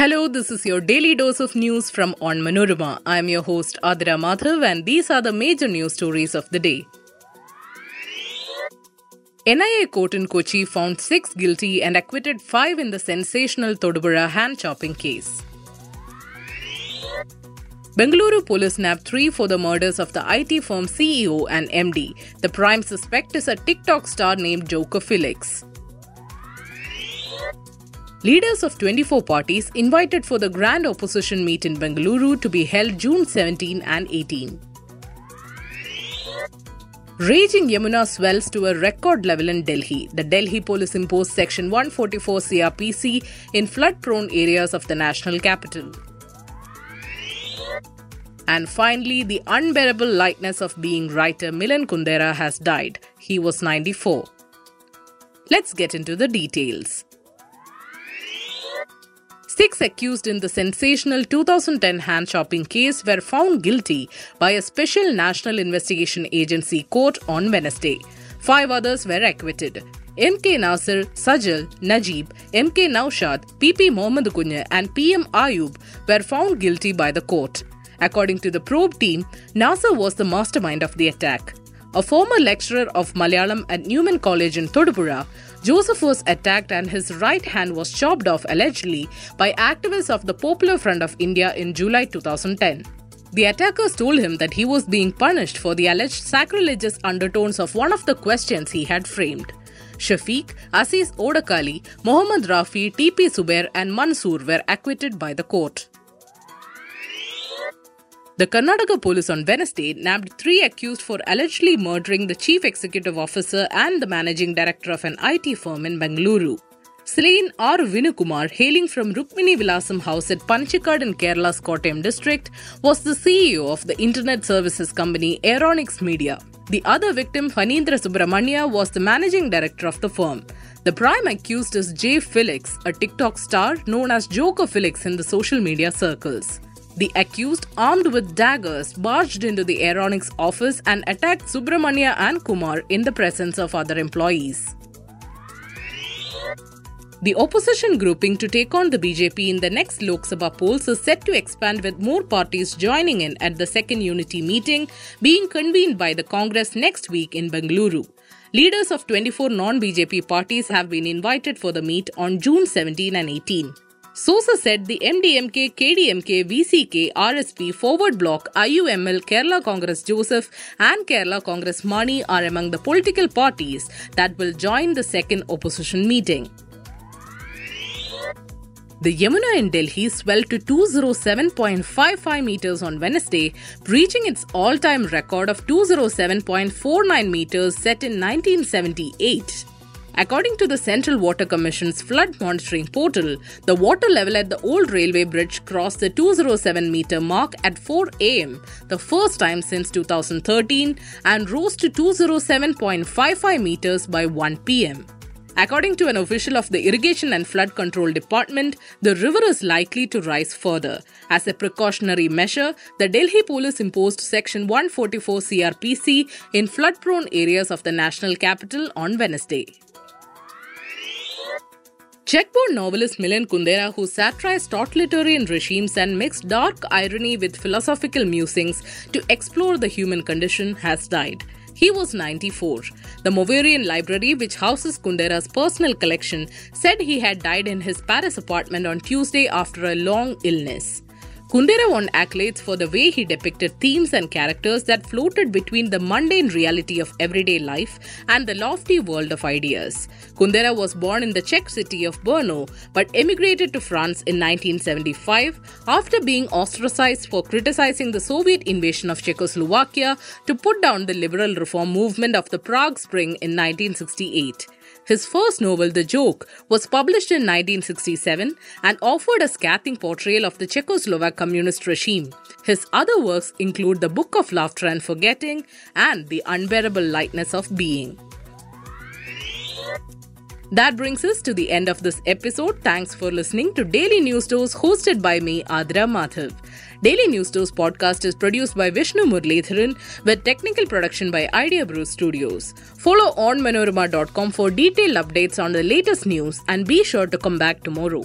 Hello, this is your daily dose of news from Onmanorama. I am your host Adira Madhav, and these are the major news stories of the day. NIA court in Kochi found six guilty and acquitted five in the sensational Thodupuzha hand chopping case. Bengaluru police nabbed three for the murders of the IT firm CEO and MD. The prime suspect is a TikTok star named Joker Felix. Leaders of 24 parties invited for the Grand Opposition Meet in Bengaluru to be held June 17 and 18. Raging Yamuna swells to a record level in Delhi. The Delhi police imposed Section 144 CRPC in flood prone areas of the national capital. And finally, the unbearable lightness of being writer Milan Kundera has died. He was 94. Let's get into the details. Six accused in the sensational 2010 hand chopping case were found guilty by a special National Investigation Agency court on Wednesday. Five others were acquitted. MK Nasir, Sajal, Najib, MK Naushad, PP Mohammad Kunya, and PM Ayub were found guilty by the court. According to the probe team, Nasir was the mastermind of the attack. A former lecturer of Malayalam at Newman College in Thodupuzha, Joseph was attacked and his right hand was chopped off allegedly by activists of the Popular Front of India in July 2010. The attackers told him that he was being punished for the alleged sacrilegious undertones of one of the questions he had framed. Shafiq, Aziz Odakali, Mohammad Rafi, TP Subair, and Mansoor were acquitted by the court. The Karnataka police on Wednesday nabbed three accused for allegedly murdering the chief executive officer and the managing director of an IT firm in Bengaluru. Slain R. Vinukumar, hailing from Rukmini Vilasam House at Panchikad in Kerala's Kottayam district, was the CEO of the internet services company Aeronix Media. The other victim, Phanindra Subramanya, was the managing director of the firm. The prime accused is Jay Felix, a TikTok star known as Joker Felix in the social media circles. The accused, armed with daggers, barged into the Aeronix office and attacked Subramanya and Kumar in the presence of other employees. The opposition grouping to take on the BJP in the next Lok Sabha polls is set to expand with more parties joining in at the second unity meeting being convened by the Congress next week in Bengaluru. Leaders of 24 non BJP parties have been invited for the meet on June 17 and 18. Sources said the MDMK, KMDK, VCK, RSP, Forward Bloc, IUML, Kerala Congress Joseph, and Kerala Congress Mani are among the political parties that will join the second opposition meeting. The Yamuna in Delhi swelled to 207.55 meters on Wednesday, reaching its all time record of 207.49 meters set in 1978. According to the Central Water Commission's flood monitoring portal, the water level at the old railway bridge crossed the 207 meter mark at 4 am, the first time since 2013, and rose to 207.55 meters by 1 pm. According to an official of the Irrigation and Flood Control Department, the river is likely to rise further. As a precautionary measure, the Delhi police imposed Section 144 CRPC in flood prone areas of the national capital on Wednesday. Czech-born novelist Milan Kundera, who satirized totalitarian regimes and mixed dark irony with philosophical musings to explore the human condition, has died. He was 94. The Moravian Library, which houses Kundera's personal collection, said he had died in his Paris apartment on Tuesday after a long illness. Kundera won accolades for the way he depicted themes and characters that floated between the mundane reality of everyday life and the lofty world of ideas. Kundera was born in the Czech city of Brno but emigrated to France in 1975 after being ostracized for criticizing the Soviet invasion of Czechoslovakia to put down the liberal reform movement of the Prague Spring in 1968. His first novel, The Joke, was published in 1967 and offered a scathing portrayal of the Czechoslovak communist regime. His other works include The Book of Laughter and Forgetting and The Unbearable Lightness of Being. That brings us to the end of this episode. Thanks for listening to Daily News Dose hosted by me, Adra Madhav. Daily News Dose podcast is produced by Vishnu Murlidharan with technical production by Idea Brew Studios. Follow on onmanorama.com for detailed updates on the latest news and be sure to come back tomorrow.